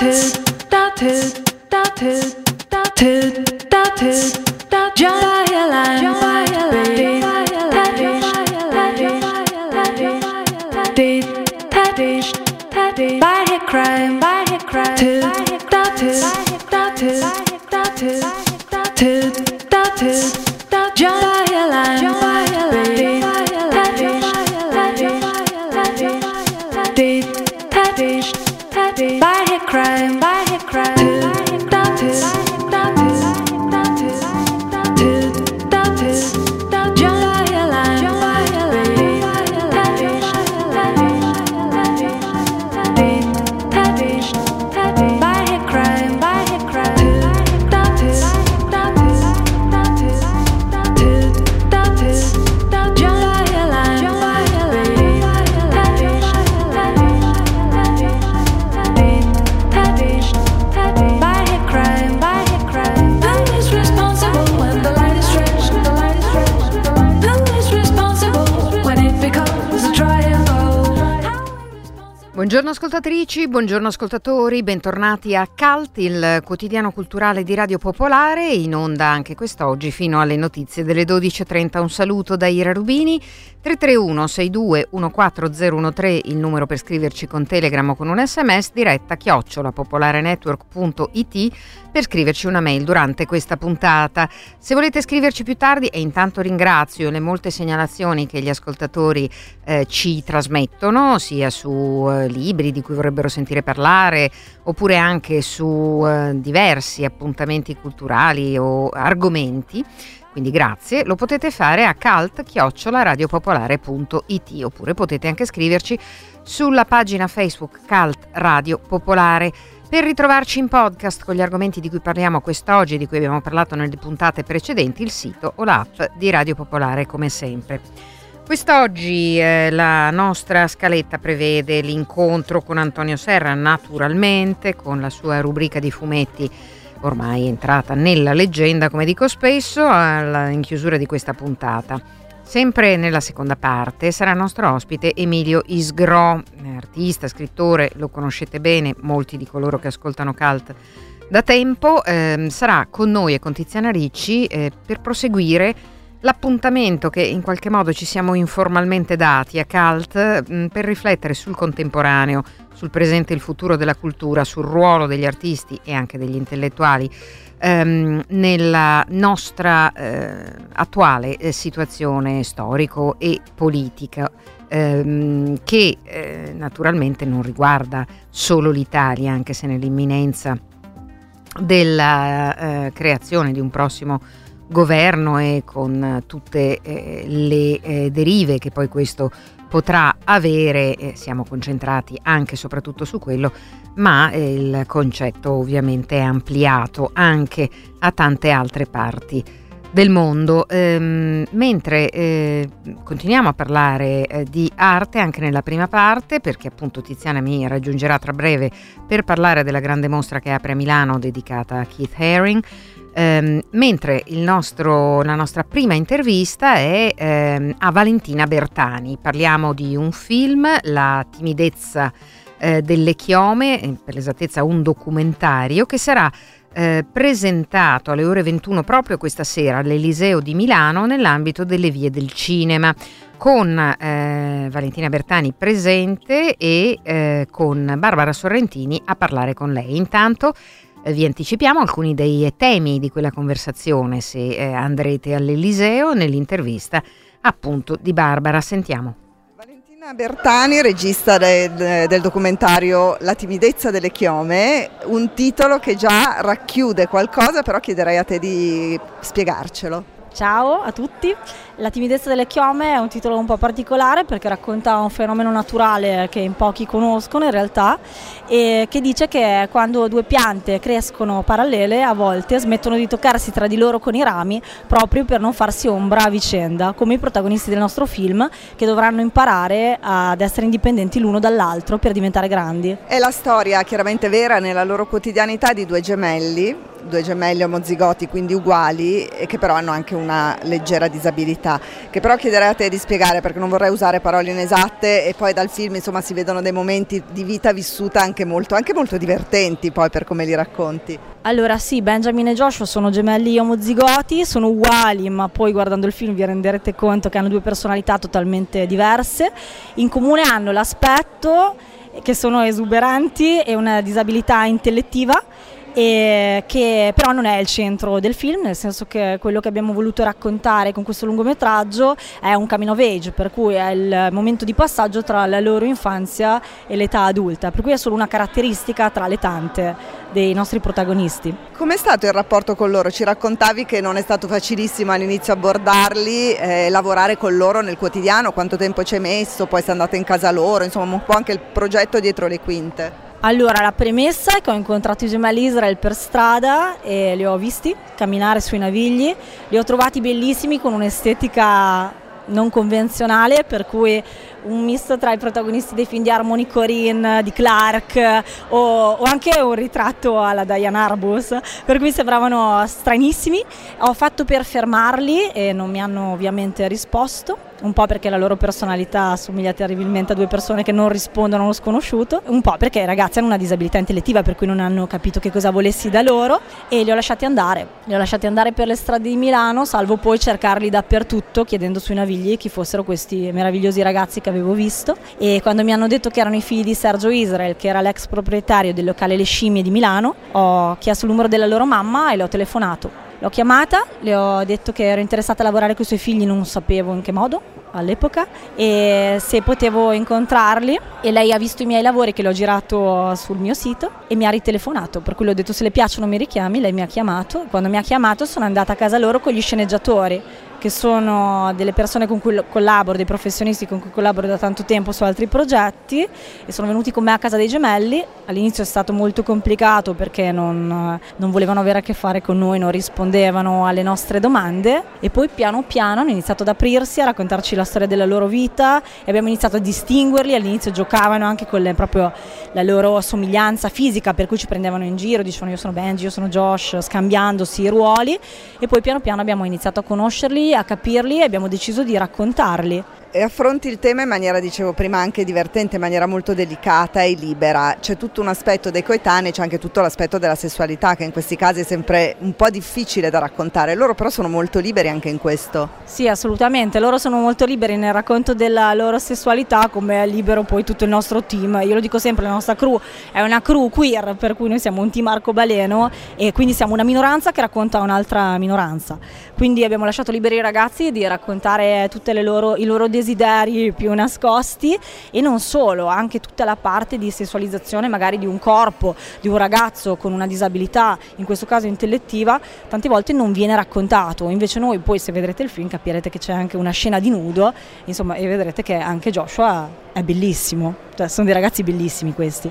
dotted, dotted, dotted, dotted, dotted, dotted, just by a line, just by a line, tadish, tadish, tadish, tadish, tadish, by a crime, by a crime. Buongiorno ascoltatrici, buongiorno ascoltatori, bentornati a CALT, il quotidiano culturale di Radio Popolare, in onda anche quest'oggi fino alle notizie delle 12.30. Un saluto da Ira Rubini, 331 62 14013 il numero per scriverci con Telegram o con un sms, diretta chiocciolapopolarenetwork.it per scriverci una mail durante questa puntata. Se volete scriverci più tardi, e intanto ringrazio le molte segnalazioni che gli ascoltatori eh, ci trasmettono, sia su eh, libri di cui vorrebbero sentire parlare, oppure anche su eh, diversi appuntamenti culturali o argomenti. Quindi grazie, lo potete fare a cult-radiopopolare.it oppure potete anche scriverci sulla pagina Facebook Cult Radio Popolare. Per ritrovarci in podcast con gli argomenti di cui parliamo quest'oggi e di cui abbiamo parlato nelle puntate precedenti, il sito o l'app di Radio Popolare come sempre. Quest'oggi eh, la nostra scaletta prevede l'incontro con Antonio Serra, naturalmente, con la sua rubrica di fumetti ormai entrata nella leggenda, come dico spesso, alla, in chiusura di questa puntata. Sempre nella seconda parte sarà nostro ospite Emilio Isgro, artista, scrittore, lo conoscete bene, molti di coloro che ascoltano Cult da tempo, eh, sarà con noi e con Tiziana Ricci eh, per proseguire l'appuntamento che in qualche modo ci siamo informalmente dati a Cult mh, per riflettere sul contemporaneo, sul presente e il futuro della cultura, sul ruolo degli artisti e anche degli intellettuali ehm, nella nostra eh, attuale eh, situazione storico e politica ehm, che eh, naturalmente non riguarda solo l'Italia, anche se nell'imminenza della eh, creazione di un prossimo governo e con tutte eh, le eh, derive che poi questo potrà avere, eh, siamo concentrati anche e soprattutto su quello, ma eh, il concetto ovviamente è ampliato anche a tante altre parti del mondo. Ehm, mentre eh, continuiamo a parlare eh, di arte anche nella prima parte, perché appunto Tiziana mi raggiungerà tra breve per parlare della grande mostra che apre a Milano dedicata a Keith Haring. Um, mentre nostro, la nostra prima intervista è um, a Valentina Bertani. Parliamo di un film, La timidezza uh, delle chiome, per l'esattezza un documentario che sarà uh, presentato alle ore 21 proprio questa sera all'Eliseo di Milano nell'ambito delle vie del cinema con eh, Valentina Bertani presente e eh, con Barbara Sorrentini a parlare con lei. Intanto eh, vi anticipiamo alcuni dei temi di quella conversazione se eh, andrete all'Eliseo nell'intervista appunto di Barbara. Sentiamo. Valentina Bertani, regista del, del, documentario La timidezza delle chiome, un titolo che già racchiude qualcosa, però chiederei a te di spiegarcelo. Ciao a tutti, La timidezza delle chiome è un titolo un po' particolare perché racconta un fenomeno naturale che in pochi conoscono in realtà e che dice che quando due piante crescono parallele a volte smettono di toccarsi tra di loro con i rami proprio per non farsi ombra a vicenda, come i protagonisti del nostro film che dovranno imparare ad essere indipendenti l'uno dall'altro per diventare grandi. È la storia chiaramente vera nella loro quotidianità di due gemelli due gemelli omozigoti, quindi uguali, e che però hanno anche una leggera disabilità, che però chiederei a te di spiegare perché non vorrei usare parole inesatte e poi dal film insomma si vedono dei momenti di vita vissuta anche molto, anche molto divertenti poi per come li racconti. Allora sì, Benjamin e Joshua sono gemelli omozigoti, sono uguali, ma poi guardando il film vi renderete conto che hanno due personalità totalmente diverse. In comune hanno l'aspetto che sono esuberanti e una disabilità intellettiva che però non è il centro del film, nel senso che quello che abbiamo voluto raccontare con questo lungometraggio è un coming of age, per cui è il momento di passaggio tra la loro infanzia e l'età adulta, per cui è solo una caratteristica tra le tante dei nostri protagonisti. Com'è stato il rapporto con loro? Ci raccontavi che non è stato facilissimo all'inizio abordarli, eh, lavorare con loro nel quotidiano, quanto tempo ci hai messo, poi sei andata in casa loro, insomma un po' anche il progetto dietro le quinte. Allora, la premessa è che ho incontrato i gemelli Israel per strada e li ho visti camminare sui navigli, li ho trovati bellissimi con un'estetica non convenzionale, per cui un misto tra i protagonisti dei film di Harmony Corinne, di Clark o, o, anche un ritratto alla Diane Arbus, per cui sembravano stranissimi. Ho fatto per fermarli e non mi hanno ovviamente risposto un po' perché la loro personalità assomiglia terribilmente a due persone che non rispondono a uno sconosciuto, un po' perché i ragazzi hanno una disabilità intellettiva per cui non hanno capito che cosa volessi da loro e li ho lasciati andare, li ho lasciati andare per le strade di Milano, salvo poi cercarli dappertutto chiedendo sui navigli chi fossero questi meravigliosi ragazzi che avevo visto e quando mi hanno detto che erano i figli di Sergio Israel, che era l'ex proprietario del locale Le Scimmie di Milano, ho chiesto il numero della loro mamma e le ho telefonato. L'ho chiamata, le ho detto che ero interessata a lavorare con i suoi figli, non sapevo in che modo all'epoca e se potevo incontrarli. E lei ha visto i miei lavori che l'ho girato sul mio sito e mi ha ritelefonato. Per cui le ho detto se le piacciono mi richiami, lei mi ha chiamato, quando mi ha chiamato sono andata a casa loro con gli sceneggiatori che sono delle persone con cui collaboro, dei professionisti con cui collaboro da tanto tempo su altri progetti e sono venuti con me a casa dei gemelli. All'inizio è stato molto complicato perché non, non volevano avere a che fare con noi, non rispondevano alle nostre domande e poi piano piano hanno iniziato ad aprirsi, a raccontarci la storia della loro vita e abbiamo iniziato a distinguerli. All'inizio giocavano anche con le, proprio la loro somiglianza fisica per cui ci prendevano in giro, dicevano io sono Benji, io sono Josh, scambiandosi i ruoli e poi piano piano abbiamo iniziato a conoscerli a capirli e abbiamo deciso di raccontarli affronti il tema in maniera, dicevo prima, anche divertente, in maniera molto delicata e libera. C'è tutto un aspetto dei coetanei, c'è anche tutto l'aspetto della sessualità che in questi casi è sempre un po' difficile da raccontare. Loro però sono molto liberi anche in questo. Sì, assolutamente. Loro sono molto liberi nel racconto della loro sessualità, come è libero poi tutto il nostro team. Io lo dico sempre, la nostra crew è una crew queer, per cui noi siamo un team arcobaleno e quindi siamo una minoranza che racconta un'altra minoranza. Quindi abbiamo lasciato liberi i ragazzi di raccontare tutti i loro desideri desideri più nascosti e non solo, anche tutta la parte di sessualizzazione magari di un corpo, di un ragazzo con una disabilità, in questo caso intellettiva, tante volte non viene raccontato, invece noi poi se vedrete il film capirete che c'è anche una scena di nudo, insomma, e vedrete che anche Joshua è bellissimo, cioè sono dei ragazzi bellissimi questi.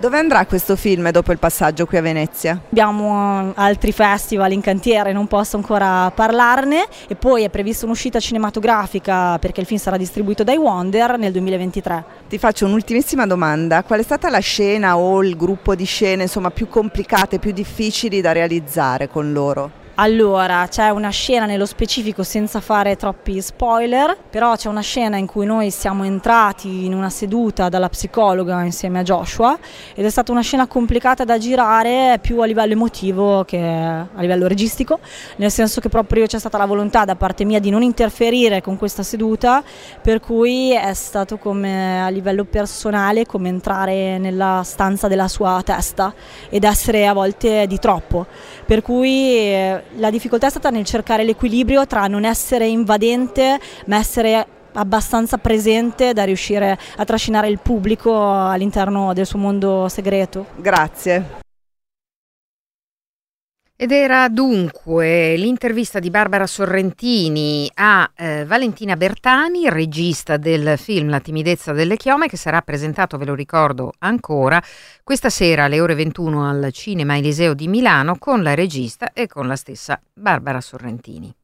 Dove andrà questo film dopo il passaggio qui a Venezia? Abbiamo eh, altri festival in cantiere, non posso ancora parlarne e poi è prevista un'uscita cinematografica perché il film sarà distribuito dai Wonder nel 2023. Ti faccio un'ultimissima domanda, qual è stata la scena o il gruppo di scene insomma, più complicate, più difficili da realizzare con loro? Allora, c'è una scena nello specifico senza fare troppi spoiler, però c'è una scena in cui noi siamo entrati in una seduta dalla psicologa insieme a Joshua ed è stata una scena complicata da girare più a livello emotivo che a livello registico, nel senso che proprio c'è stata la volontà da parte mia di non interferire con questa seduta, per cui è stato come a livello personale come entrare nella stanza della sua testa ed essere a volte di troppo. Per cui eh, la difficoltà è stata nel cercare l'equilibrio tra non essere invadente ma essere abbastanza presente da riuscire a trascinare il pubblico all'interno del suo mondo segreto. Grazie. Ed era dunque l'intervista di Barbara Sorrentini a eh, Valentina Bertani, regista del film La timidezza delle chiome, che sarà presentato, ve lo ricordo ancora, questa sera alle ore 21 al Cinema Eliseo di Milano con la regista e con la stessa Barbara Sorrentini.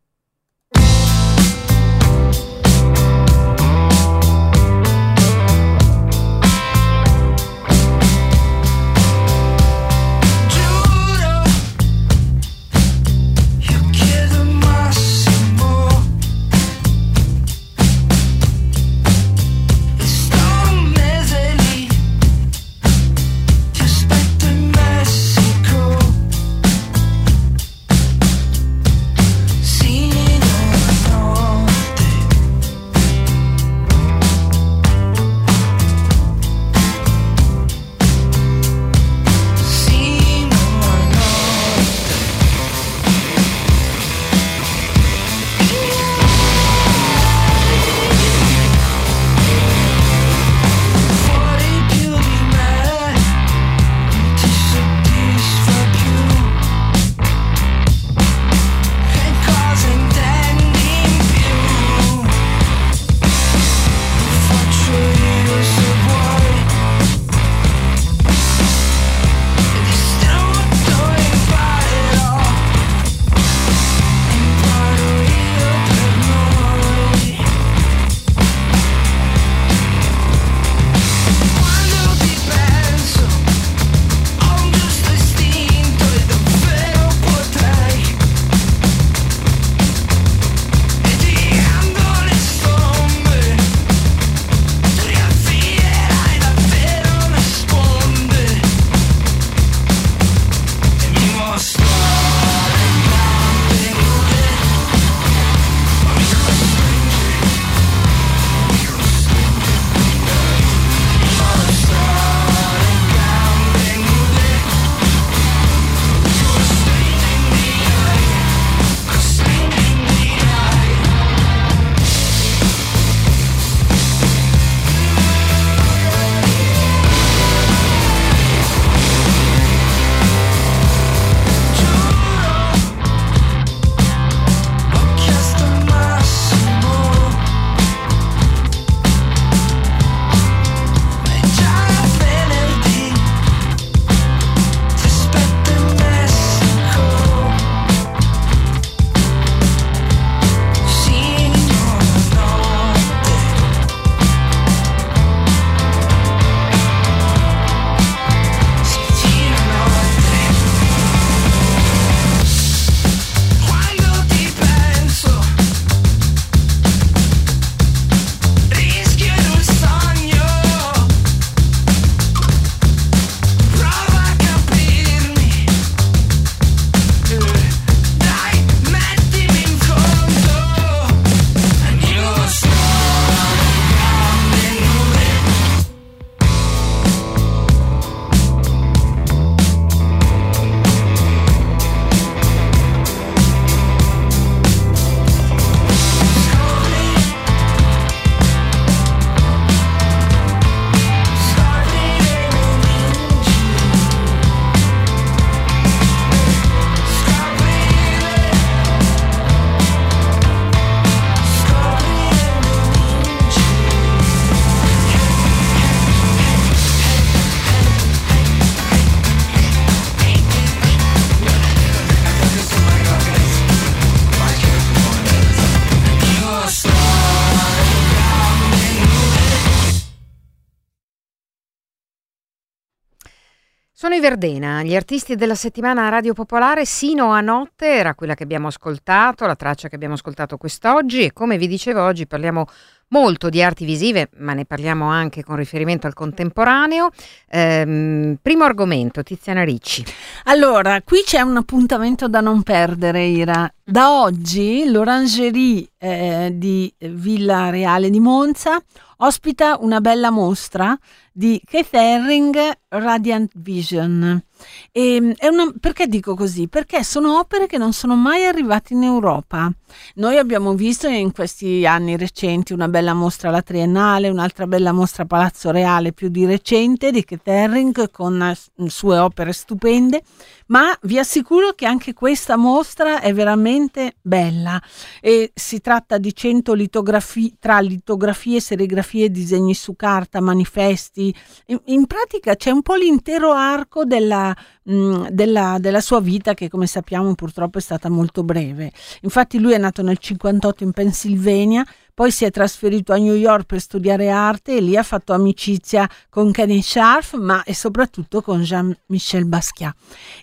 Verdena, gli artisti della settimana Radio Popolare sino a notte, era quella che abbiamo ascoltato, la traccia che abbiamo ascoltato quest'oggi e come vi dicevo oggi parliamo molto di arti visive, ma ne parliamo anche con riferimento al contemporaneo. Ehm, primo argomento, Tiziana Ricci. Allora, qui c'è un appuntamento da non perdere, Ira. Da oggi l'Orangerie eh, di Villa Reale di Monza ospita una bella mostra di Keith Haring Radiant Vision. E, una, perché dico così? Perché sono opere che non sono mai arrivate in Europa. Noi abbiamo visto in questi anni recenti una bella mostra alla Triennale, un'altra bella mostra a Palazzo Reale più di recente di Keith Haring con sue opere stupende, ma vi assicuro che anche questa mostra è veramente bella e si tratta di 100 litografie tra litografie, serigrafie, disegni su carta, manifesti. In, in pratica c'è un po' l'intero arco della, mh, della, della, sua vita che come sappiamo purtroppo è stata molto breve. Infatti lui è nato nel 58 in Pennsylvania, poi si è trasferito a New York per studiare arte e lì ha fatto amicizia con Kenny Scharf, ma e soprattutto con Jean-Michel Basquiat.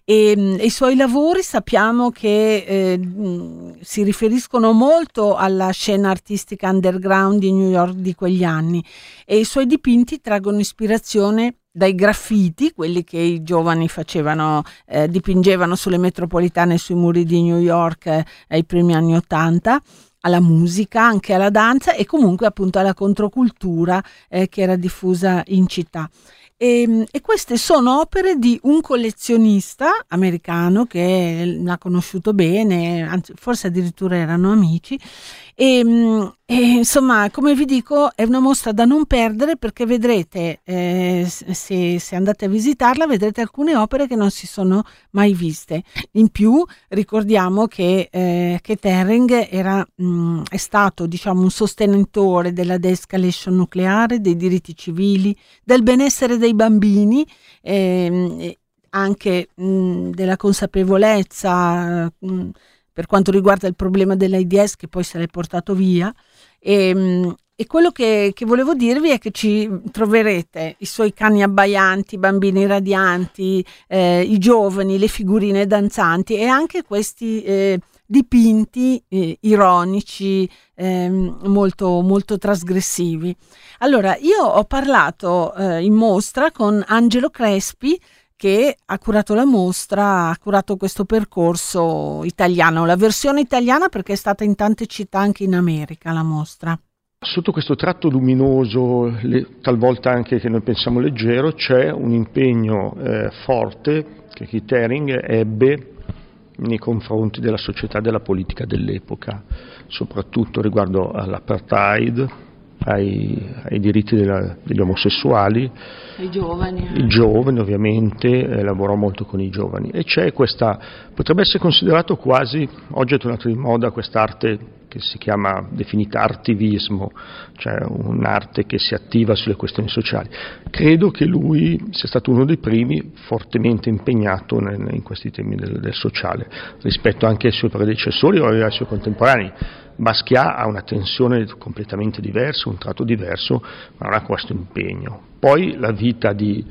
E, e, i suoi lavori sappiamo che eh, si riferiscono molto alla scena artistica underground di New York di quegli anni e i suoi dipinti traggono ispirazione dai graffiti, quelli che i giovani facevano, eh, dipingevano sulle metropolitane sui muri di New York eh, ai primi anni Ottanta alla musica, anche alla danza e comunque appunto alla controcultura eh, che era diffusa in città. E, ehm, e, queste sono opere di un collezionista americano che l'ha conosciuto bene, anzi forse addirittura erano amici, e, ehm, e, insomma, come vi dico, è una mostra da non perdere perché vedrete, eh, se, se, andate a visitarla, vedrete alcune opere che non si sono mai viste. In più, ricordiamo che, eh, che Terring era, mh, è stato diciamo, un sostenitore della de-escalation nucleare, dei diritti civili, del benessere dei bambini. Eh, anche mh, della consapevolezza mh, per quanto riguarda il problema dell'AIDS che poi se l'è portato via. E, ehm, e quello che, che, volevo dirvi è che ci troverete i suoi cani abbaianti, i bambini radianti, eh, i giovani, le figurine danzanti e anche questi eh, dipinti eh, ironici, ehm, molto, molto trasgressivi. Allora, io ho parlato eh, in mostra con Angelo Crespi, che ha curato la mostra, ha curato questo percorso italiano, la versione italiana perché è stata in tante città anche in America la mostra. Sotto questo tratto luminoso, le, talvolta anche che noi pensiamo leggero, c'è un impegno eh, forte che Keith Haring ebbe nei confronti della società e della politica dell'epoca, soprattutto riguardo all'apartheid, ai, ai diritti della, degli omosessuali. I giovani. I giovani ovviamente, eh, lavorò molto con i giovani e c'è questa, potrebbe essere considerato quasi, oggi è tornato di moda quest'arte che si chiama definita artivismo, cioè un'arte che si attiva sulle questioni sociali. Credo che lui sia stato uno dei primi fortemente impegnato nel, in questi temi del, del, sociale, rispetto anche ai suoi predecessori o ai suoi contemporanei. Basquiat ha una tensione completamente diversa, un tratto diverso, ma non ha questo impegno. Poi la vita di,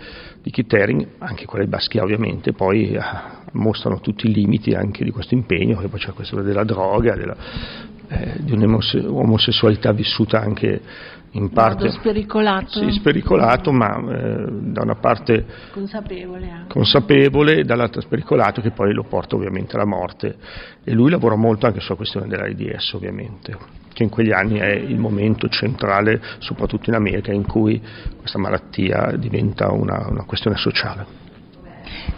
di Keith Haring, anche quella di Basquiat ovviamente, poi eh, mostrano tutti i limiti anche di questo impegno, che poi c'è questo della droga, della, eh, di un'omosessualità vissuta anche in parte spericolato. Sì, spericolato, ma eh, da una parte consapevole, anche. consapevole, dall'altra spericolato, che poi lo porta ovviamente alla morte. E lui lavora molto anche sulla questione dell'AIDS, ovviamente, che in quegli anni è il momento centrale, soprattutto in America, in cui questa malattia diventa una, una questione sociale.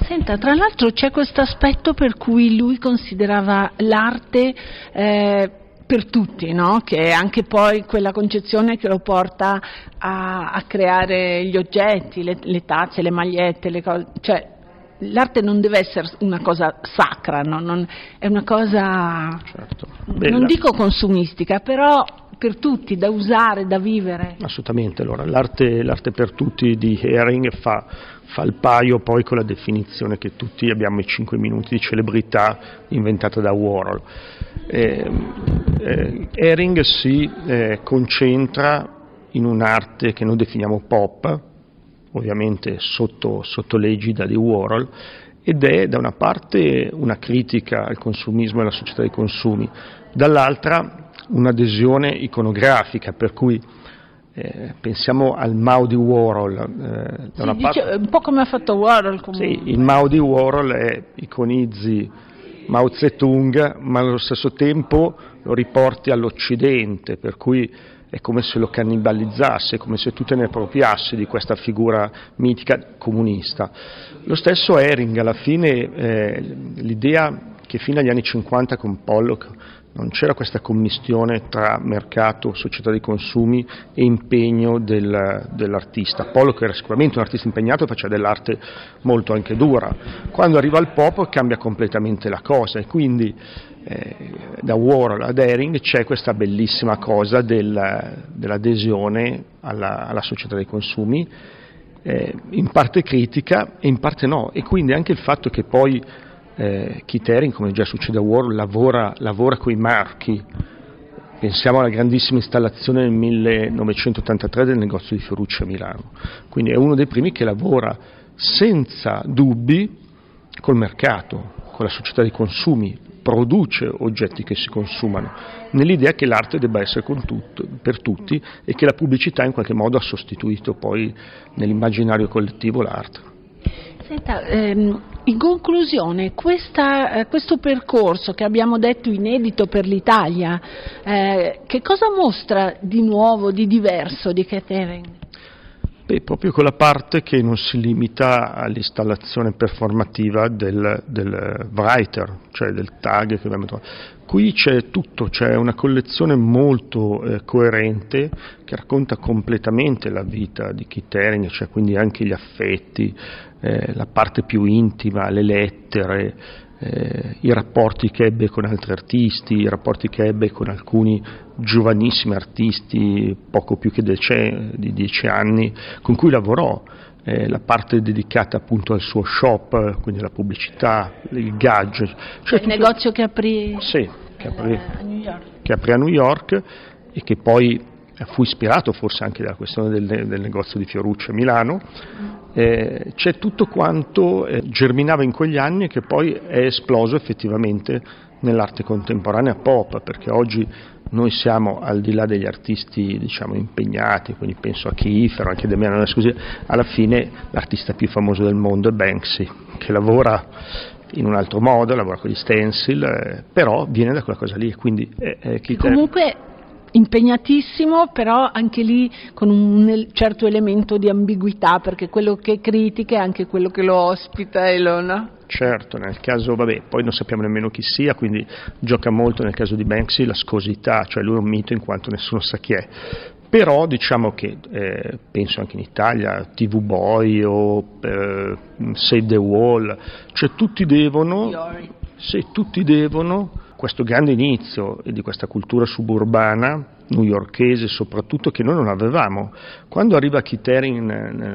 Senta, tra l'altro c'è questo aspetto per cui lui considerava l'arte eh, per tutti, no? che è anche poi quella concezione che lo porta a, a creare gli oggetti, le, le, tazze, le magliette, le cose, cioè l'arte non deve essere una cosa sacra, no? non, è una cosa, certo. non dico consumistica, però per tutti, da usare, da vivere. Assolutamente, allora, l'arte, l'arte per tutti di Hering fa, fa il paio poi con la definizione che tutti abbiamo i 5 minuti di celebrità inventata da Warhol. Eh, eh, Hering si eh, concentra in un'arte che noi definiamo pop, ovviamente sotto, sotto l'egida di Warhol, ed è da una parte una critica al consumismo e alla società dei consumi, dall'altra un'adesione iconografica, per cui eh, pensiamo al Mao di Warhol. Eh, da una parte, dice, un po' come ha fatto Warhol. Comunque. Sì, il Mao di Warhol è iconizzi Mao Zedong, ma allo stesso tempo lo riporti all'Occidente, per cui è come se lo cannibalizzasse, come se tu te ne appropriassi di questa figura mitica comunista. Lo stesso Ehring, alla fine eh, l'idea che fino agli anni 50 con Pollock non c'era questa commistione tra mercato, società dei consumi e impegno del, dell'artista. Pollock era sicuramente un artista impegnato faceva dell'arte molto anche dura. Quando arriva al pop cambia completamente la cosa e quindi eh, da Warhol ad Ehring c'è questa bellissima cosa del, dell'adesione alla, alla, società dei consumi, eh, in parte critica e in parte no. E quindi anche il fatto che poi eh, Keith Haring, come già succede a Warhol, lavora, lavora con i marchi. Pensiamo alla grandissima installazione nel 1983 del negozio di Ferrucci a Milano. Quindi è uno dei primi che lavora senza dubbi col mercato, con la società dei consumi, produce oggetti che si consumano, nell'idea che l'arte debba essere tutto, per tutti e che la pubblicità in qualche modo ha sostituito poi nell'immaginario collettivo l'arte. Senta, ehm, in conclusione, questa, eh, questo percorso che abbiamo detto inedito per l'Italia, eh, che cosa mostra di nuovo, di diverso di Catering? Beh, proprio quella parte che non si limita all'installazione performativa del, del writer, cioè del tag che abbiamo trovato. Qui c'è tutto, c'è una collezione molto eh, coerente che racconta completamente la vita di Keith Haring, cioè quindi anche gli affetti, eh, la parte più intima, le lettere, eh, i rapporti che ebbe con altri artisti, i rapporti che ebbe con alcuni giovanissimi artisti, poco più che dece- di dieci anni, con cui lavorò. Eh, la parte dedicata appunto al suo shop, quindi la pubblicità, il gadget. Cioè il tutto... negozio che aprì, sì, che aprì, che aprì a New York e che poi fu ispirato forse anche dalla questione del, del negozio di Fiorucci a Milano, eh, c'è tutto quanto eh, germinava in quegli anni e che poi è esploso effettivamente nell'arte contemporanea pop, perché oggi noi siamo al di là degli artisti diciamo, impegnati, quindi penso a Kiefer, anche Damiano Nascusi, alla fine l'artista più famoso del mondo è Banksy, che lavora in un altro modo, lavora con gli stencil, eh, però viene da quella cosa lì. Quindi, eh, eh, comunque impegnatissimo, però anche lì con un certo elemento di ambiguità, perché quello che critica è anche quello che lo ospita e lo no? Certo, nel caso, vabbè, poi non sappiamo nemmeno chi sia, quindi gioca molto nel caso di Banksy la scosità, cioè lui è un mito in quanto nessuno sa chi è. Però diciamo che, eh, penso anche in Italia, TV Boy o eh, Save the Wall, cioè tutti devono, sì, tutti devono questo grande inizio di questa cultura suburbana newyorkese soprattutto che noi non avevamo. Quando arriva Kittering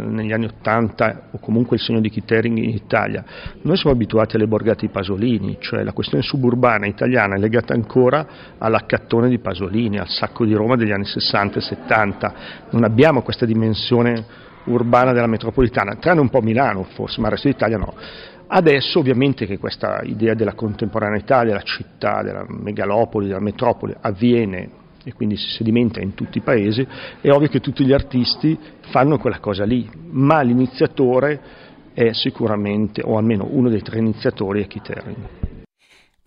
negli anni Ottanta o comunque il segno di Kittering in Italia, noi siamo abituati alle borgate di Pasolini, cioè la questione suburbana italiana è legata ancora all'accattone di Pasolini, al sacco di Roma degli anni 60 e 70. Non abbiamo questa dimensione urbana della metropolitana, tranne un po' Milano forse, ma il resto d'Italia no. Adesso ovviamente che questa idea della contemporaneità della città, della megalopoli, della metropoli avviene e quindi si sedimenta in tutti i paesi, è ovvio che tutti gli artisti fanno quella cosa lì, ma l'iniziatore è sicuramente, o almeno uno dei tre iniziatori, è Haring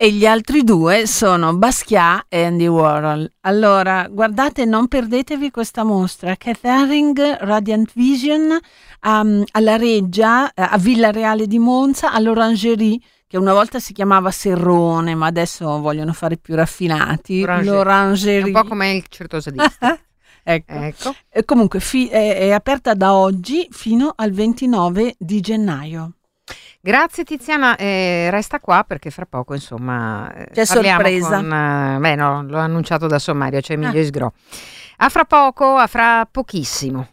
e gli altri due sono Basquiat e Andy Warhol. Allora, guardate, non perdetevi questa mostra. Keith Haring, Radiant Vision, um, alla Reggia, a Villa Reale di Monza, all'Orangerie, che una volta si chiamava Serrone, ma adesso vogliono fare più raffinati. Orangerie. L'Orangerie. un po' come il Certosa ecco. ecco. E comunque fi- è, è aperta da oggi fino al 29 di gennaio. Grazie Tiziana, eh, resta qua perché fra poco insomma eh, c'è sorpresa. Con, uh, beh no, l'ho annunciato da sommario, c'è Emilio ah. Isgro. A fra poco, a fra pochissimo.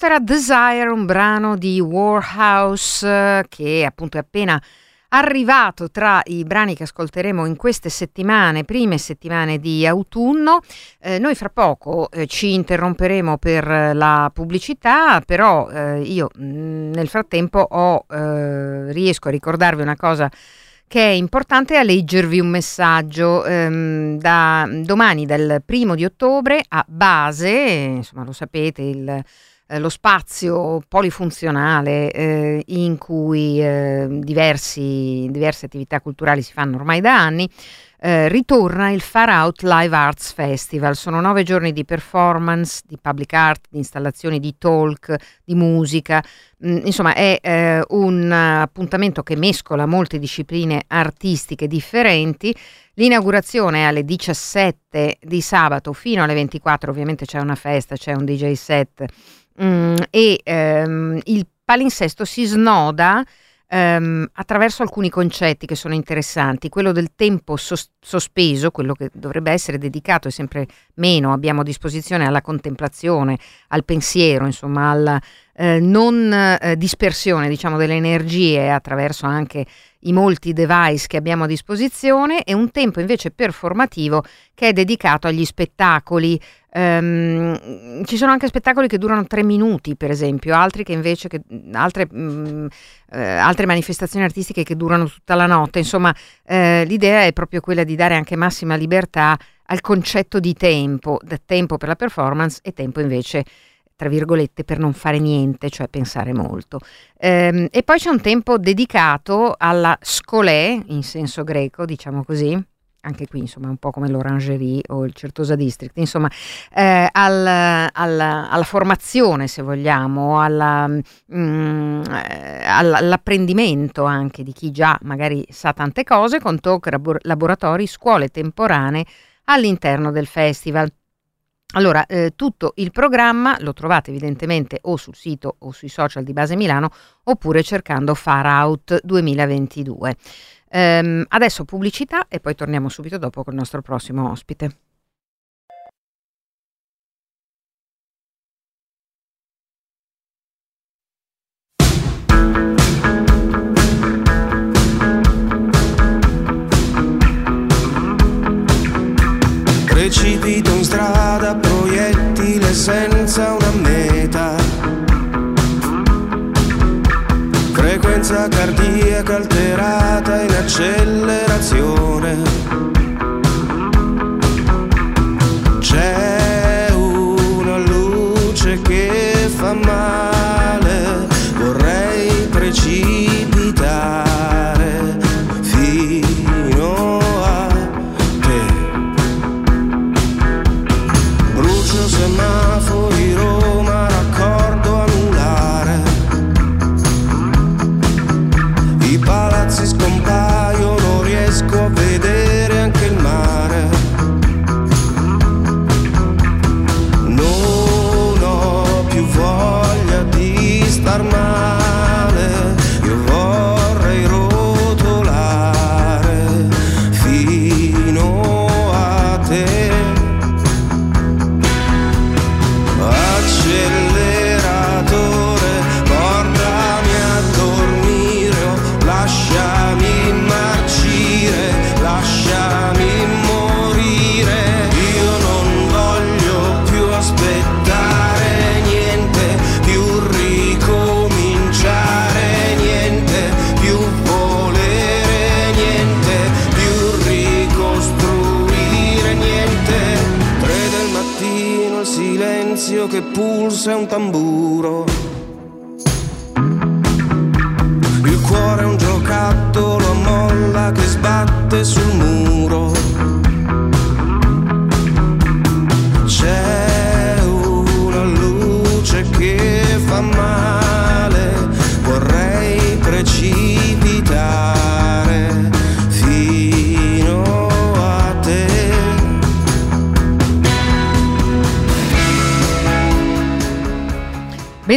Era Desire, un brano di Warhouse che appunto è appena arrivato tra i brani che ascolteremo in queste settimane, prime settimane di autunno. Eh, noi fra poco eh, ci interromperemo per la pubblicità, però eh, io mh, mm, nel frattempo ho, eh, riesco a ricordarvi una cosa che è importante a leggervi un messaggio ehm, da domani, dal primo di ottobre, a base, insomma lo sapete, il eh, lo spazio polifunzionale eh, in cui eh, diversi, diverse attività culturali si fanno ormai da anni, eh, ritorna il Far Out Live Arts Festival. Sono nove giorni di performance, di public art, di installazioni, di talk, di musica. Mm, insomma, è eh, un appuntamento che mescola molte discipline artistiche differenti. L'inaugurazione è alle 17 di sabato fino alle 24, ovviamente c'è una festa, c'è un DJ set Mm, e ehm, il palinsesto si snoda ehm, attraverso alcuni concetti che sono interessanti. Quello del tempo sos- sospeso, quello che dovrebbe essere dedicato e sempre meno abbiamo a disposizione alla contemplazione, al pensiero, insomma, alla eh, non eh, dispersione diciamo, delle energie attraverso anche i molti device che abbiamo a disposizione e un tempo invece performativo che è dedicato agli spettacoli. Um, ci sono anche spettacoli che durano tre minuti, per esempio, altri che invece che, altre, um, uh, altre, manifestazioni artistiche che durano tutta la notte. Insomma, uh, l'idea è proprio quella di dare anche massima libertà al concetto di tempo, tempo per la performance e tempo invece tra virgolette, per non fare niente, cioè pensare molto. Ehm, e poi c'è un tempo dedicato alla scolè, in senso greco, diciamo così, anche qui insomma un po' come l'Orangerie o il Certosa District, insomma eh, al, al, alla formazione se vogliamo, alla, mm, eh, all'apprendimento anche di chi già magari sa tante cose con talk, laboratori, scuole temporanee all'interno del festival. Allora, eh, tutto il programma lo trovate evidentemente o sul sito o sui social di Base Milano oppure cercando Far Out 2022. Ehm, adesso pubblicità e poi torniamo subito dopo con il nostro prossimo ospite. Strada, proiettile senza una meta. Frequenza cardiaca alterata in accelerazione.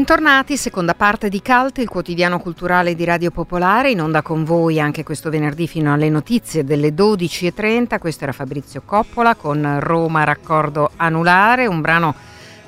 Bentornati, seconda parte di Cult, il quotidiano culturale di Radio Popolare, in onda con voi anche questo venerdì fino alle notizie delle 12.30. Questo era Fabrizio Coppola con Roma Raccordo Anulare, un brano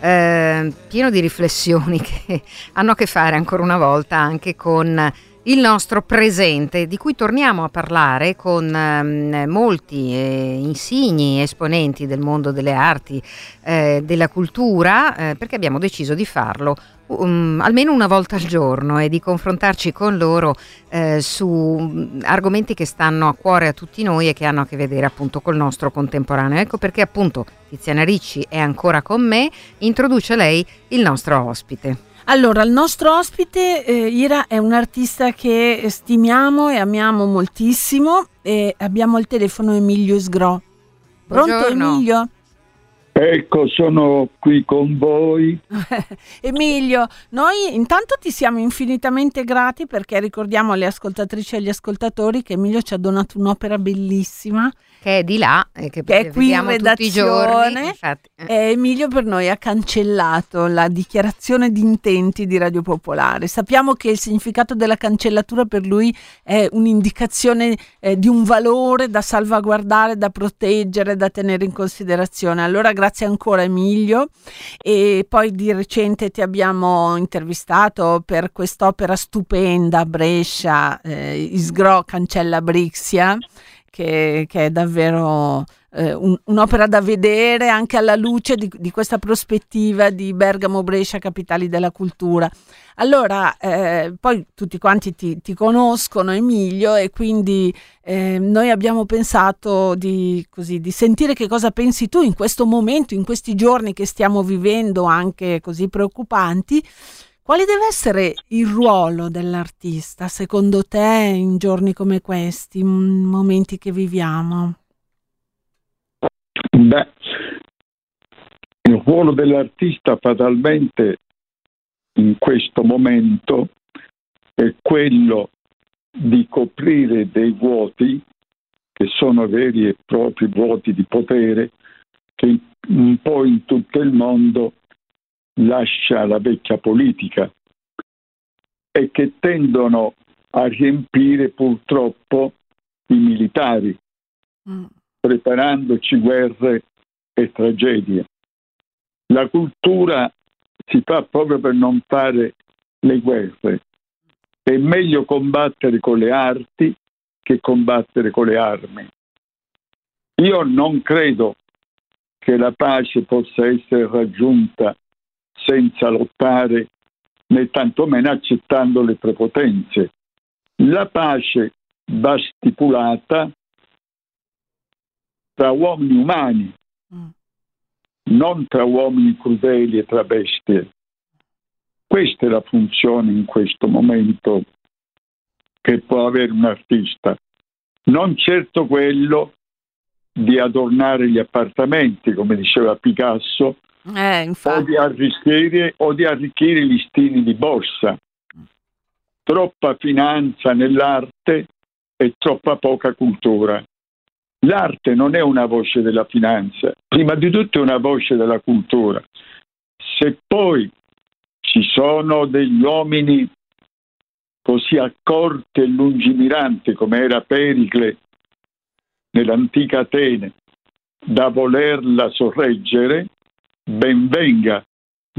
eh, pieno di riflessioni che hanno a che fare ancora una volta anche con il nostro presente, di cui torniamo a parlare con ehm, molti eh, insigni esponenti del mondo delle arti, eh, della cultura, eh, perché abbiamo deciso di farlo um, almeno una volta al giorno e di confrontarci con loro eh, su mm, argomenti che stanno a cuore a tutti noi e che hanno a che vedere appunto col nostro contemporaneo. Ecco perché appunto Tiziana Ricci è ancora con me, introduce lei il nostro ospite. Allora, il nostro ospite, eh, Ira, è un artista che stimiamo e amiamo moltissimo e abbiamo al telefono Emilio Sgro. Pronto Buongiorno. Emilio? Ecco, sono qui con voi. Emilio, noi intanto ti siamo infinitamente grati perché ricordiamo alle ascoltatrici e agli ascoltatori che Emilio ci ha donato un'opera bellissima Che è di là e che, che è qui in giorni. redazione Infatti, eh. Emilio per noi ha cancellato la dichiarazione di intenti di Radio Popolare. Sappiamo che il significato della cancellatura per lui è un'indicazione eh, di un valore da salvaguardare, da proteggere, da tenere in considerazione. Allora grazie ancora Emilio e poi di recente ti abbiamo intervistato per quest'opera stupenda a Brescia, eh, Isgro cancella Brixia che, che è davvero eh, un- un'opera da vedere anche alla luce di, di questa prospettiva di Bergamo Brescia, capitali della cultura. Allora, eh, poi tutti quanti ti, ti conoscono, Emilio, e quindi eh, noi abbiamo pensato di, così, di sentire che cosa pensi tu in questo momento, in questi giorni che stiamo vivendo anche così preoccupanti. Quale deve essere il ruolo dell'artista secondo te in giorni come questi, in momenti che viviamo? Beh, il ruolo dell'artista fatalmente in questo momento è quello di coprire dei vuoti che sono veri e propri vuoti di potere che un po' in tutto il mondo lascia la vecchia politica e che tendono a riempire purtroppo i militari Mm. preparandoci guerre e tragedie. La cultura si fa proprio per non fare le guerre. È meglio combattere con le arti che combattere con le armi. Io non credo che la pace possa essere raggiunta senza lottare né tantomeno accettando le prepotenze. La pace va stipulata tra uomini umani, mm. non tra uomini crudeli e tra bestie. Questa è la funzione in questo momento che può avere un artista, non certo quello di adornare gli appartamenti, come diceva Picasso, eh, o, di arricchire, o di arricchire gli stili di borsa. Troppa finanza nell'arte e troppa poca cultura. L'arte non è una voce della finanza, prima di tutto è una voce della cultura. Se poi ci sono degli uomini così accorti e lungimiranti come era Pericle nell'antica Atene, da volerla sorreggere, ben venga,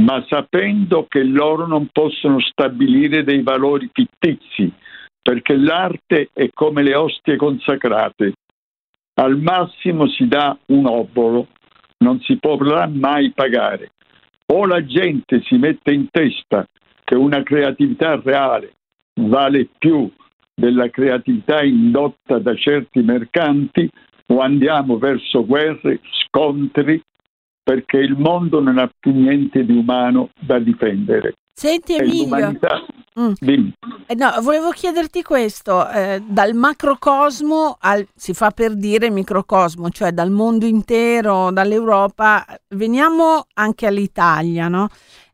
ma sapendo che loro non possono stabilire dei valori fittizi, perché l'arte è come le ostie consacrate. Al massimo si dà un obolo, non si potrà mai pagare. O la gente si mette in testa che una creatività reale vale più della creatività indotta da certi mercanti o andiamo verso guerre, scontri, perché il mondo non ha più niente di umano da difendere. Senti Emilio, mm. eh, no, volevo chiederti questo, eh, dal macrocosmo al, si fa per dire microcosmo, cioè dal mondo intero, dall'Europa, veniamo anche all'Italia, no?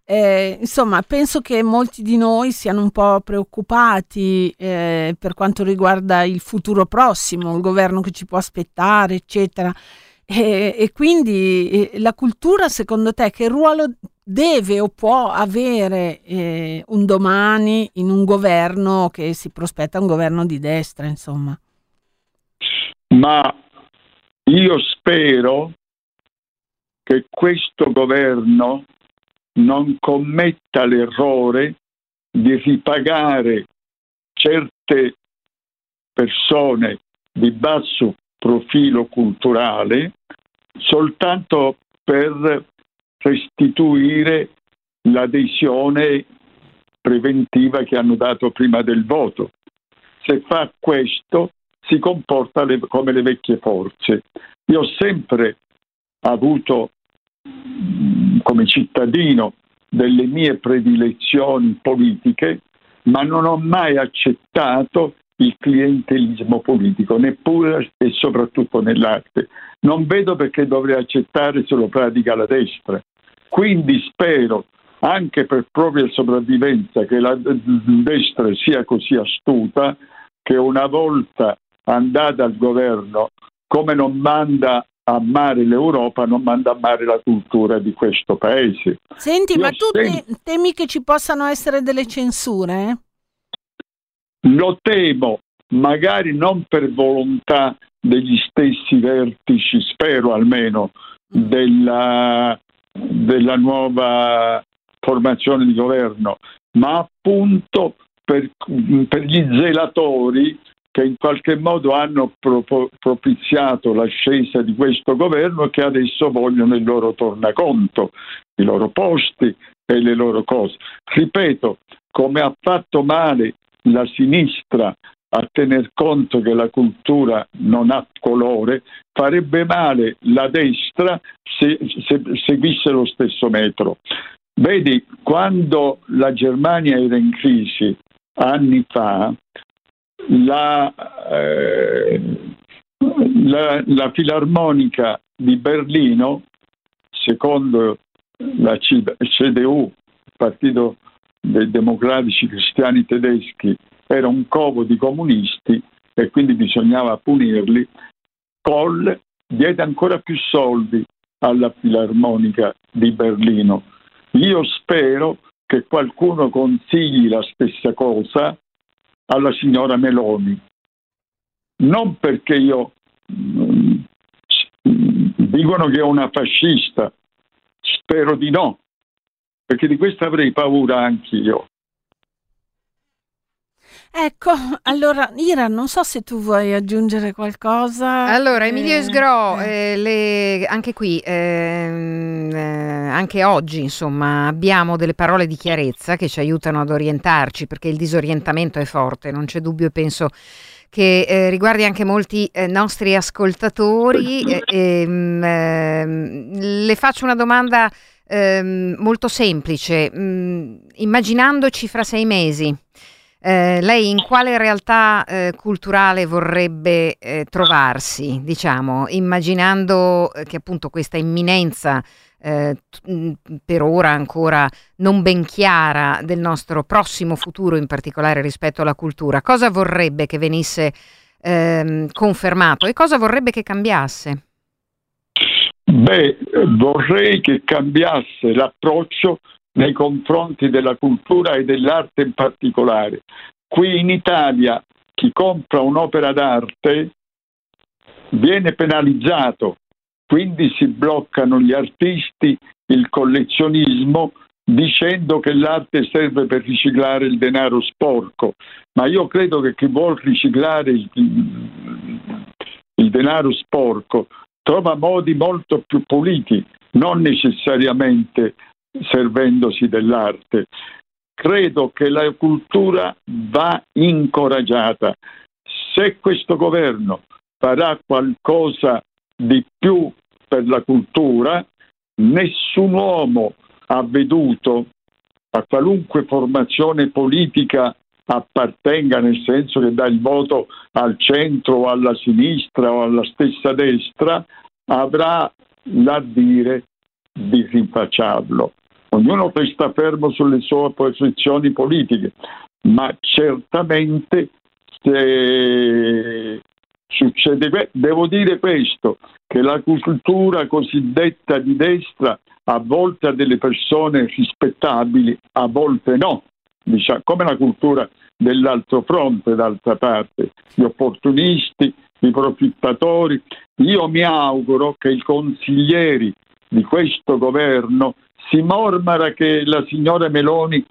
Eh, insomma, penso che molti di noi siano un po' preoccupati eh, per quanto riguarda il futuro prossimo, il governo che ci può aspettare, eccetera. E, e quindi la cultura, secondo te, che ruolo deve o può avere eh, un domani in un governo che si prospetta un governo di destra, insomma? Ma io spero che questo governo non commetta l'errore di ripagare certe persone di basso profilo culturale soltanto per restituire l'adesione preventiva che hanno dato prima del voto. Se fa questo si comporta le, come le vecchie forze. Io ho sempre avuto come cittadino delle mie predilezioni politiche, ma non ho mai accettato il clientelismo politico, neppure e soprattutto nell'arte. Non vedo perché dovrei accettare se lo pratica la destra. Quindi spero, anche per propria sopravvivenza, che la destra sia così astuta che una volta andata al governo, come non manda amare l'Europa non manda a amare la cultura di questo paese. Senti, Io ma tu sem- temi che ci possano essere delle censure? Lo temo, magari non per volontà degli stessi vertici, spero almeno, mm. della, della nuova formazione di governo, ma appunto per, per gli zelatori che in qualche modo hanno pro- propiziato l'ascesa di questo governo e che adesso vogliono il loro tornaconto, i loro posti e le loro cose. Ripeto, come ha fatto male la sinistra a tener conto che la cultura non ha colore, farebbe male la destra se, se seguisse lo stesso metro. Vedi, quando la Germania era in crisi anni fa, la, eh, la, la, filarmonica di Berlino, secondo la CDU, il Partito dei Democratici Cristiani Tedeschi, era un covo di comunisti e quindi bisognava punirli, Kohl diede ancora più soldi alla filarmonica di Berlino. Io spero che qualcuno consigli la stessa cosa alla signora Meloni. Non perché io mm, dicono che è una fascista, spero di no, perché di questo avrei paura anch'io. Ecco, allora Ira, non so se tu vuoi aggiungere qualcosa. Allora, Emilio Eh, Esgro, eh. eh, le- anche qui, ehm, eh, anche oggi, insomma, abbiamo delle parole di chiarezza che ci aiutano ad orientarci, perché il disorientamento è forte, non c'è dubbio, e penso che eh, riguardi anche molti eh, nostri ascoltatori. eh, ehm, le faccio una domanda ehm, molto semplice, mm, immaginandoci fra sei mesi. Eh, lei in quale realtà eh, culturale vorrebbe eh, trovarsi, diciamo, immaginando eh, che appunto questa imminenza eh, t- mh, per ora ancora non ben chiara del nostro prossimo futuro, in particolare rispetto alla cultura, cosa vorrebbe che venisse ehm, confermato e cosa vorrebbe che cambiasse? Beh, vorrei che cambiasse l'approccio nei confronti della cultura e dell'arte in particolare. Qui in Italia chi compra un'opera d'arte viene penalizzato, quindi si bloccano gli artisti, il collezionismo, dicendo che l'arte serve per riciclare il denaro sporco. Ma io credo che chi vuol riciclare il, il denaro sporco trova modi molto più puliti, non necessariamente servendosi dell'arte. Credo che la cultura va incoraggiata. Se questo governo farà qualcosa di più per la cultura, nessun uomo ha veduto a qualunque formazione politica appartenga, nel senso che dà il voto al centro o alla sinistra o alla stessa destra, avrà l'ardire di rinfacciarlo. Ognuno resta fermo sulle sue posizioni politiche, ma certamente se succede, devo dire questo, che la cultura cosiddetta di destra a volte ha delle persone rispettabili, a volte no, diciamo, come la cultura dell'altro fronte, d'altra parte, gli opportunisti, i profittatori. Io mi auguro che i consiglieri di questo governo si mormara che la signora Meloni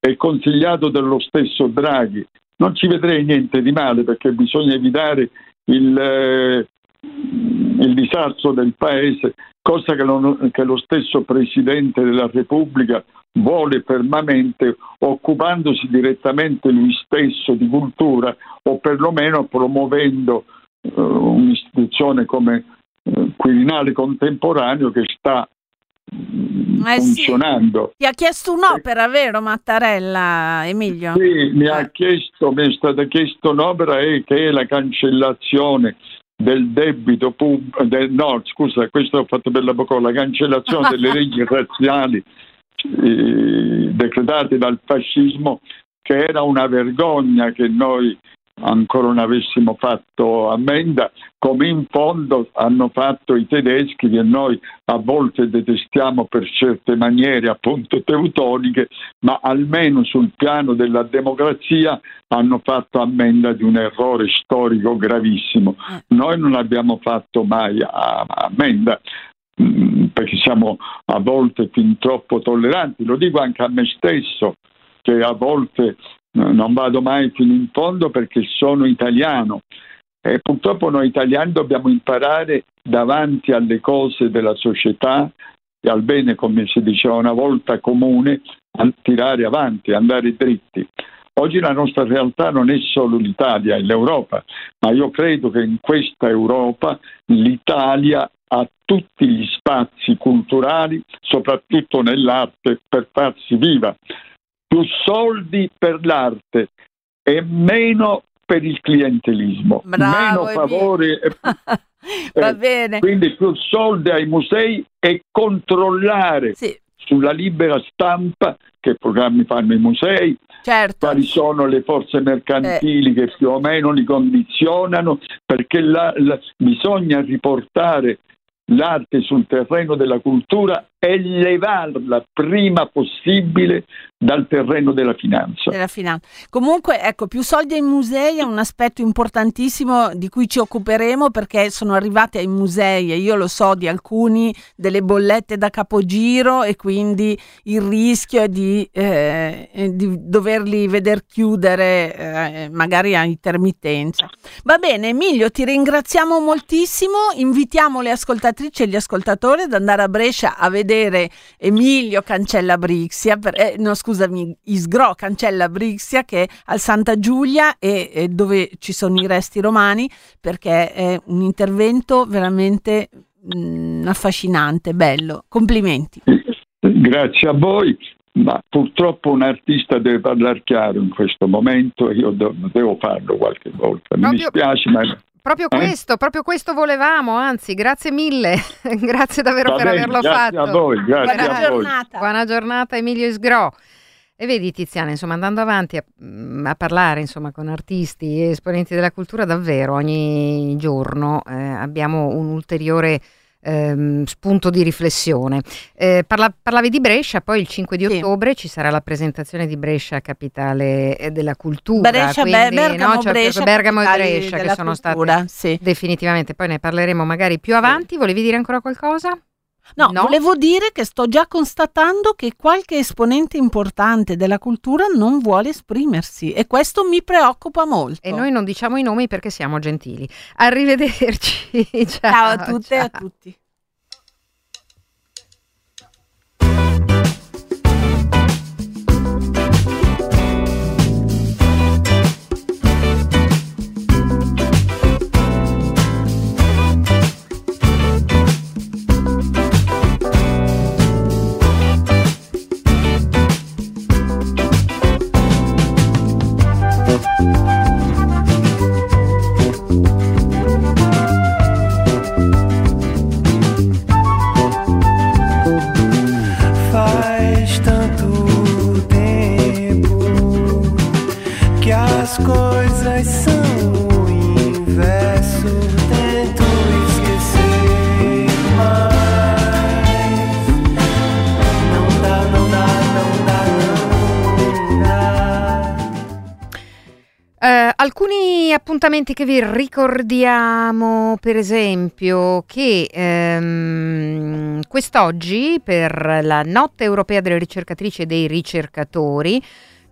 è consigliato dello stesso Draghi. Non ci vedrei niente di male perché bisogna evitare il, eh, il disastro del paese, cosa che, non, che lo stesso Presidente della Repubblica vuole fermamente occupandosi direttamente lui stesso di cultura o perlomeno promuovendo uh, un'istituzione come uh, Quirinale Contemporaneo che sta Eh sì. funzionando. Ti ha chiesto un'opera, vero Mattarella, Emilio? Sì, mi ha Eh. chiesto, mi è stata chiesta un'opera e che è la cancellazione del debito pubblico, no scusa, questo ho fatto per la poco, la cancellazione delle leggi razziali eh, decretate dal fascismo, che era una vergogna che noi ancora non avessimo fatto ammenda, come in fondo hanno fatto i tedeschi che noi a volte detestiamo per certe maniere appunto teutoniche, ma almeno sul piano della democrazia hanno fatto ammenda di un errore storico gravissimo. Noi non abbiamo fatto mai a- ammenda mm, perché siamo a volte fin troppo tolleranti, lo dico anche a me stesso che a volte non vado mai fino in fondo perché sono italiano e purtroppo noi italiani dobbiamo imparare davanti alle cose della società e al bene, come si diceva una volta, comune, a tirare avanti, andare dritti. Oggi la nostra realtà non è solo l'Italia, è l'Europa, ma io credo che in questa Europa l'Italia ha tutti gli spazi culturali, soprattutto nell'arte, per farsi viva più soldi per l'arte e meno per il clientelismo, Bravo, meno favori, Va eh, bene. quindi più soldi ai musei e controllare Sì, sulla libera stampa che programmi fanno i musei, certo. quali sono le forze mercantili che più o meno li condizionano, perché la- la- bisogna riportare l'arte sul terreno della cultura e levarla prima possibile dal terreno della finanza. Della finanza. Comunque, ecco, più soldi ai musei è un aspetto importantissimo di cui ci occuperemo perché sono arrivati ai musei e io lo so di alcuni delle bollette da capogiro e quindi il rischio di, eh, di doverli veder chiudere eh, magari a intermittenza. Va bene, Emilio, ti ringraziamo moltissimo. Invitiamo le ascoltatrici e gli ascoltatori ad andare a Brescia a vedere Emilio Cancella Brixia. Per, eh, no, scusami, Isgro Cancella Brixia che è al Santa Giulia e, e dove ci sono i resti romani perché è un intervento veramente mh, mm, affascinante, bello. Complimenti. Grazie a voi ma purtroppo un artista deve parlare chiaro in questo momento e io devo farlo qualche volta. Mi proprio, dispiace, ma... Proprio eh? questo, proprio questo volevamo, anzi, grazie mille, grazie davvero Va per bene, averlo grazie fatto. A voi, grazie Buona a giornata. Voi. Buona giornata Emilio Isgro. E vedi Tiziana, insomma, andando avanti a, mm, a parlare insomma, con artisti e esponenti della cultura, davvero ogni giorno eh, abbiamo un ulteriore ehm, spunto di riflessione. Eh, parla, parlavi di Brescia, poi il 5 di Sì. ottobre ci sarà la presentazione di Brescia, capitale eh, della cultura. Brescia, quindi, Be- Bergamo, no, cioè, Brescia, Bergamo e Brescia che sono cultura, state sì. definitivamente, poi ne parleremo magari più avanti. Volevi dire ancora qualcosa? No, volevo dire che sto già constatando che qualche esponente importante della cultura non vuole esprimersi e questo mi preoccupa molto. E noi non diciamo i nomi perché siamo gentili. Arrivederci. ciao, Ciao a tutte e a tutti. Appuntamenti che vi ricordiamo, per esempio, che ehm, quest'oggi per la Notte Europea delle Ricercatrici e dei Ricercatori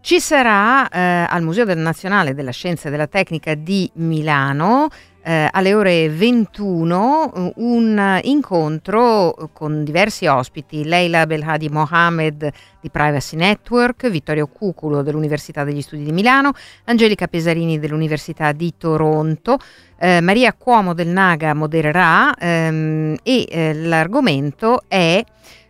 ci sarà eh, al Museo del Nazionale della Scienza e della Tecnica di Milano eh, alle ore 21 eh, un incontro con diversi ospiti, Leila Belhadi Mohamed di Privacy Network, Vittorio Cuculo dell'Università degli Studi di Milano, Angelica Pesarini dell'Università di Toronto, eh, Maria Cuomo del Naga modererà ehm, e eh, l'argomento è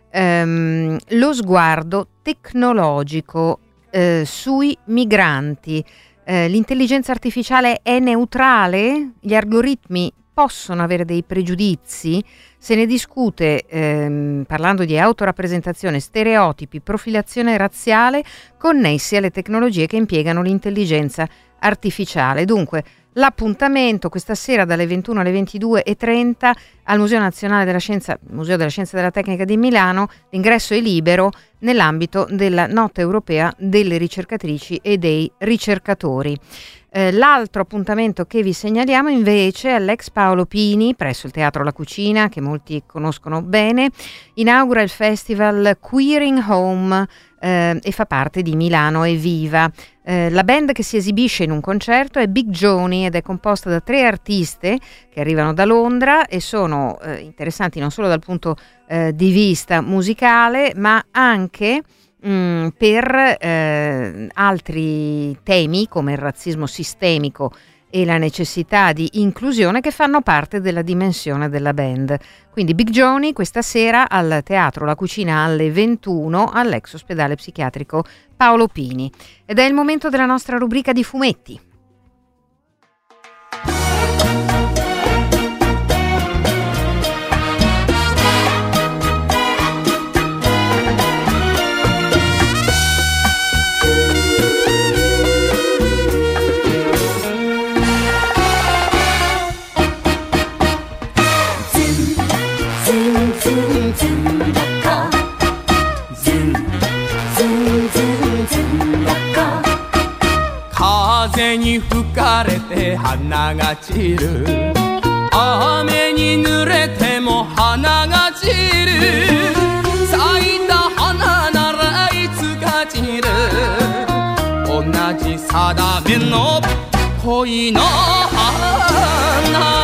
ehm, lo sguardo tecnologico eh, sui migranti. Eh, l'intelligenza artificiale è neutrale? Gli algoritmi possono avere dei pregiudizi? Se ne discute ehm, parlando di autorappresentazione, stereotipi, profilazione razziale connessi alle tecnologie che impiegano l'intelligenza artificiale. Dunque, l'appuntamento questa sera dalle 21 alle 22.30 al Museo Nazionale della Scienza, Museo della Scienza e della Tecnica di Milano, l'ingresso è libero nell'ambito della Notte Europea delle ricercatrici e dei ricercatori. Eh, l'altro appuntamento che vi segnaliamo invece è all'ex Paolo Pini presso il Teatro La Cucina, che molti conoscono bene, inaugura il festival Queering Home eh, e fa parte di Milano e Viva. Eh, la band che si esibisce in un concerto è Big Joni ed è composta da tre artiste che arrivano da Londra e sono eh, interessanti non solo dal punto eh, di vista musicale, ma anche mh, per eh, altri temi come il razzismo sistemico e la necessità di inclusione che fanno parte della dimensione della band. Quindi Big Joni questa sera al Teatro La Cucina alle 21 all'ex ospedale psichiatrico Paolo Pini. Ed è il momento della nostra rubrica di fumetti. て花が散る。雨に濡れても花が散る。咲いた花ならいつか散る。同じ定めの恋の花。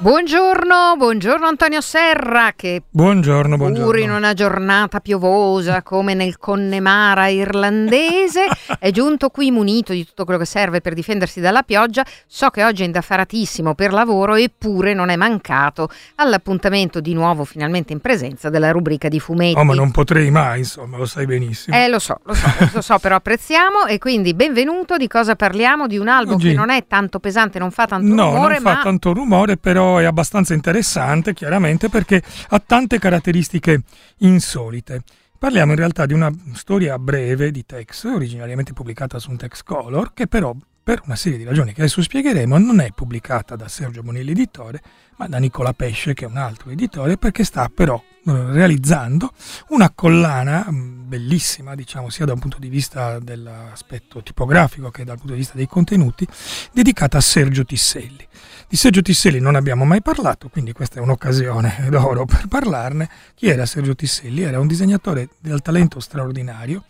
Buongiorno, buongiorno Antonio Serra che Buongiorno, pur buongiorno. in una giornata piovosa come nel Connemara irlandese è giunto qui munito di tutto quello che serve per difendersi dalla pioggia. So che oggi è indaffaratissimo per lavoro eppure non è mancato all'appuntamento di nuovo finalmente in presenza della rubrica di fumetti. Oh, ma non potrei mai, insomma, lo sai benissimo. Eh, lo so, lo so, lo so, però apprezziamo e quindi benvenuto. Di cosa parliamo? Di un album Oggi- che non è tanto pesante, non fa tanto No, rumore, non fa ma tanto rumore, però è abbastanza interessante, chiaramente, perché ha tante caratteristiche insolite. Parliamo in realtà di una storia breve di Tex, originariamente pubblicata su un Tex Color, che però, per una serie di ragioni che adesso spiegheremo, non è pubblicata da Sergio Bonelli editore, ma da Nicola Pesce, che è un altro editore, perché sta però eh, realizzando una collana mh, bellissima, diciamo, sia da un punto di vista dell'aspetto tipografico che dal punto di vista dei contenuti, dedicata a Sergio Tisselli. Di Sergio Tisselli non abbiamo mai parlato, quindi questa è un'occasione d'oro per parlarne. Chi era Sergio Tisselli? Era un disegnatore dal talento straordinario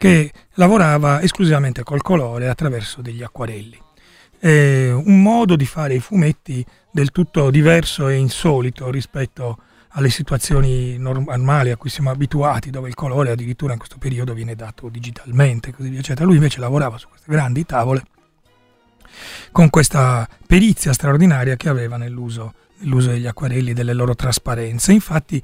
che lavorava esclusivamente col colore attraverso degli acquarelli. È un modo di fare i fumetti del tutto diverso e insolito rispetto alle situazioni normali a cui siamo abituati, dove il colore addirittura in questo periodo viene dato digitalmente, così via, eccetera. Lui invece lavorava su queste grandi tavole con questa perizia straordinaria che aveva nell'uso, nell'uso degli acquarelli e delle loro trasparenze. Infatti,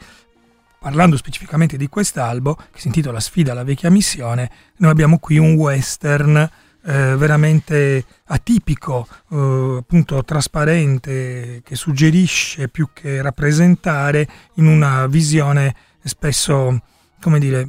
parlando specificamente di quest'albo, che si intitola Sfida alla vecchia missione, noi abbiamo qui un western eh, veramente atipico, eh, appunto trasparente, che suggerisce più che rappresentare in una visione spesso, come dire,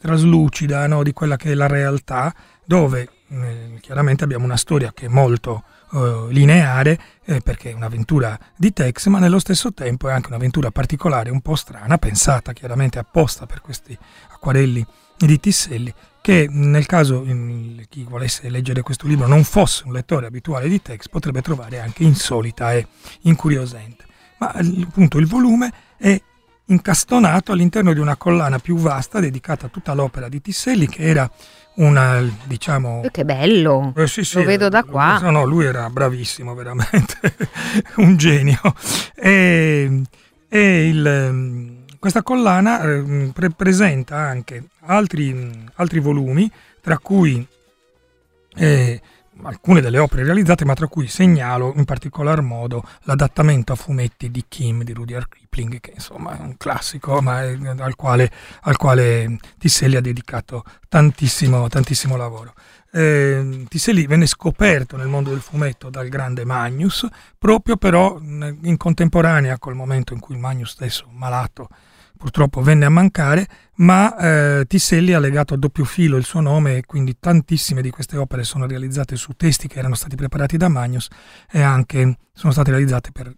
traslucida no, di quella che è la realtà, dove eh, chiaramente abbiamo una storia che è molto eh, lineare eh, perché è un'avventura di Tex, ma nello stesso tempo è anche un'avventura particolare, un po' strana, pensata chiaramente apposta per questi acquarelli di Tisselli, che nel caso in- chi volesse leggere questo libro non fosse un lettore abituale di Tex potrebbe trovare anche insolita e incuriosente. Ma appunto il volume è incastonato all'interno di una collana più vasta dedicata a tutta l'opera di Tisselli che era una diciamo Eh, che bello! eh, sì, sì, Lo vedo da qua. No, no, lui era bravissimo, veramente, un genio. E, e il, ehm, questa collana ehm, pre- presenta anche altri, mh, altri volumi, tra cui eh, alcune delle opere realizzate, ma tra cui segnalo in particolar modo l'adattamento a fumetti di Kim di Rudyard Kipling, che insomma è un classico, ma è- al, quale, al quale Tisselli ha dedicato tantissimo, tantissimo lavoro. Eh, Tisselli venne scoperto nel mondo del fumetto dal grande Magnus, proprio però in contemporanea col momento in cui Magnus stesso, malato, purtroppo venne a mancare, ma eh, Tisselli ha legato a doppio filo il suo nome e quindi tantissime di queste opere sono realizzate su testi che erano stati preparati da Magnus e anche sono state realizzate per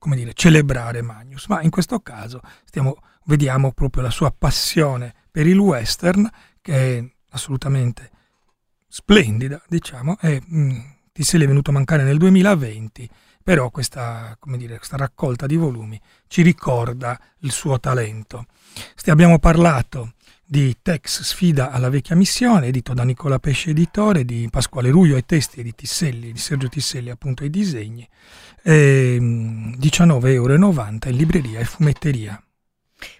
come dire, celebrare Magnus. Ma in questo caso stiamo, vediamo proprio la sua passione per il western, che è assolutamente splendida, diciamo, e mh, Tisselli è venuto a mancare nel 2020, però questa, dire, questa raccolta di volumi ci ricorda il suo talento. Sti- abbiamo parlato di Tex Sfida alla vecchia missione, edito da Nicola Pesce Editore, di Pasquale Ruio ai testi e di Tisselli, di Sergio Tisselli appunto ai disegni, e, mh, 19,90 euro in libreria e fumetteria.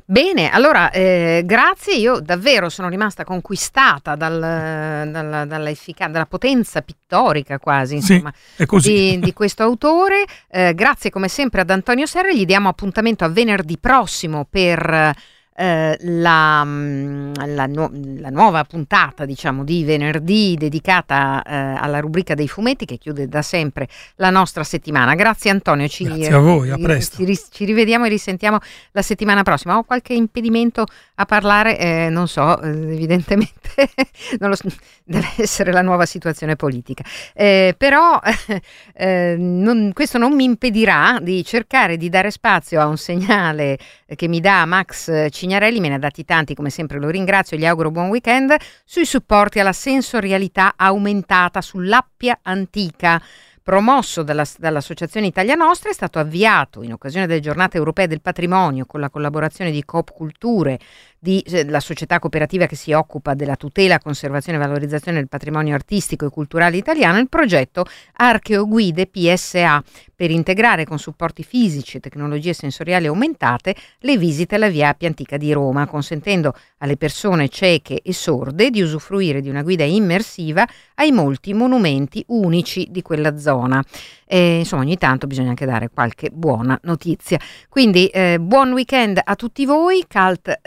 Bene, allora eh, grazie, io davvero sono rimasta conquistata dal, dalla, dalla, dalla potenza pittorica quasi Sì, insomma, così. di, di questo autore. Eh, grazie come sempre ad Antonio Serra, gli diamo appuntamento a venerdì prossimo per eh, la, mm, la, nu- la nuova puntata diciamo di venerdì dedicata eh, alla rubrica dei fumetti che chiude da sempre la nostra settimana. Grazie Antonio, ci, Grazie a voi, a presto. ci, ris- ci rivediamo e risentiamo la settimana prossima. Ho qualche impedimento a parlare? Eh, non so, eh, evidentemente non so, deve essere la nuova situazione politica. Eh, però eh, non- questo non mi impedirà di cercare di dare spazio a un segnale che mi dà Max Cignarelli, me ne ha dati tanti, come sempre lo ringrazio e gli auguro buon weekend, sui supporti alla sensorialità aumentata sull'appia antica. Promosso dalla, dall'Associazione Italia Nostra, è stato avviato in occasione delle giornate europee del patrimonio con la collaborazione di Coop Culture, di, eh, la società cooperativa che si occupa della tutela, conservazione e valorizzazione del patrimonio artistico e culturale italiano, il progetto Archeoguide PSA per integrare con supporti fisici e tecnologie sensoriali aumentate le visite alla via Appia Antica di Roma, consentendo alle persone cieche e sorde di usufruire di una guida immersiva ai molti monumenti unici di quella zona. E, insomma, ogni tanto bisogna anche dare qualche buona notizia. Quindi eh, buon weekend a tutti voi. Cult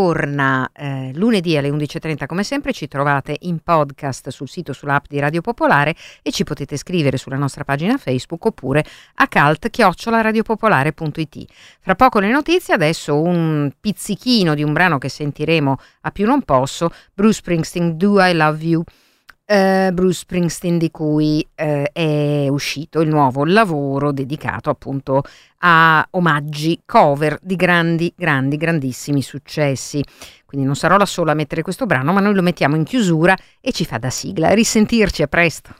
ritorna eh, lunedì alle 11.30 come sempre. Ci trovate in podcast sul sito, sull'app di Radio Popolare e ci potete scrivere sulla nostra pagina Facebook oppure a cult-radiopopolare.it. Fra poco le notizie, adesso un pizzichino di un brano che sentiremo a più non posso, Bruce Springsteen, Do I Love You? Eh, Bruce Springsteen di cui eh, è uscito il nuovo lavoro dedicato appunto a omaggi, cover di grandi, grandi, grandissimi successi. Quindi non sarò la sola a mettere questo brano, ma noi lo mettiamo in chiusura e ci fa da sigla. Risentirci, a presto.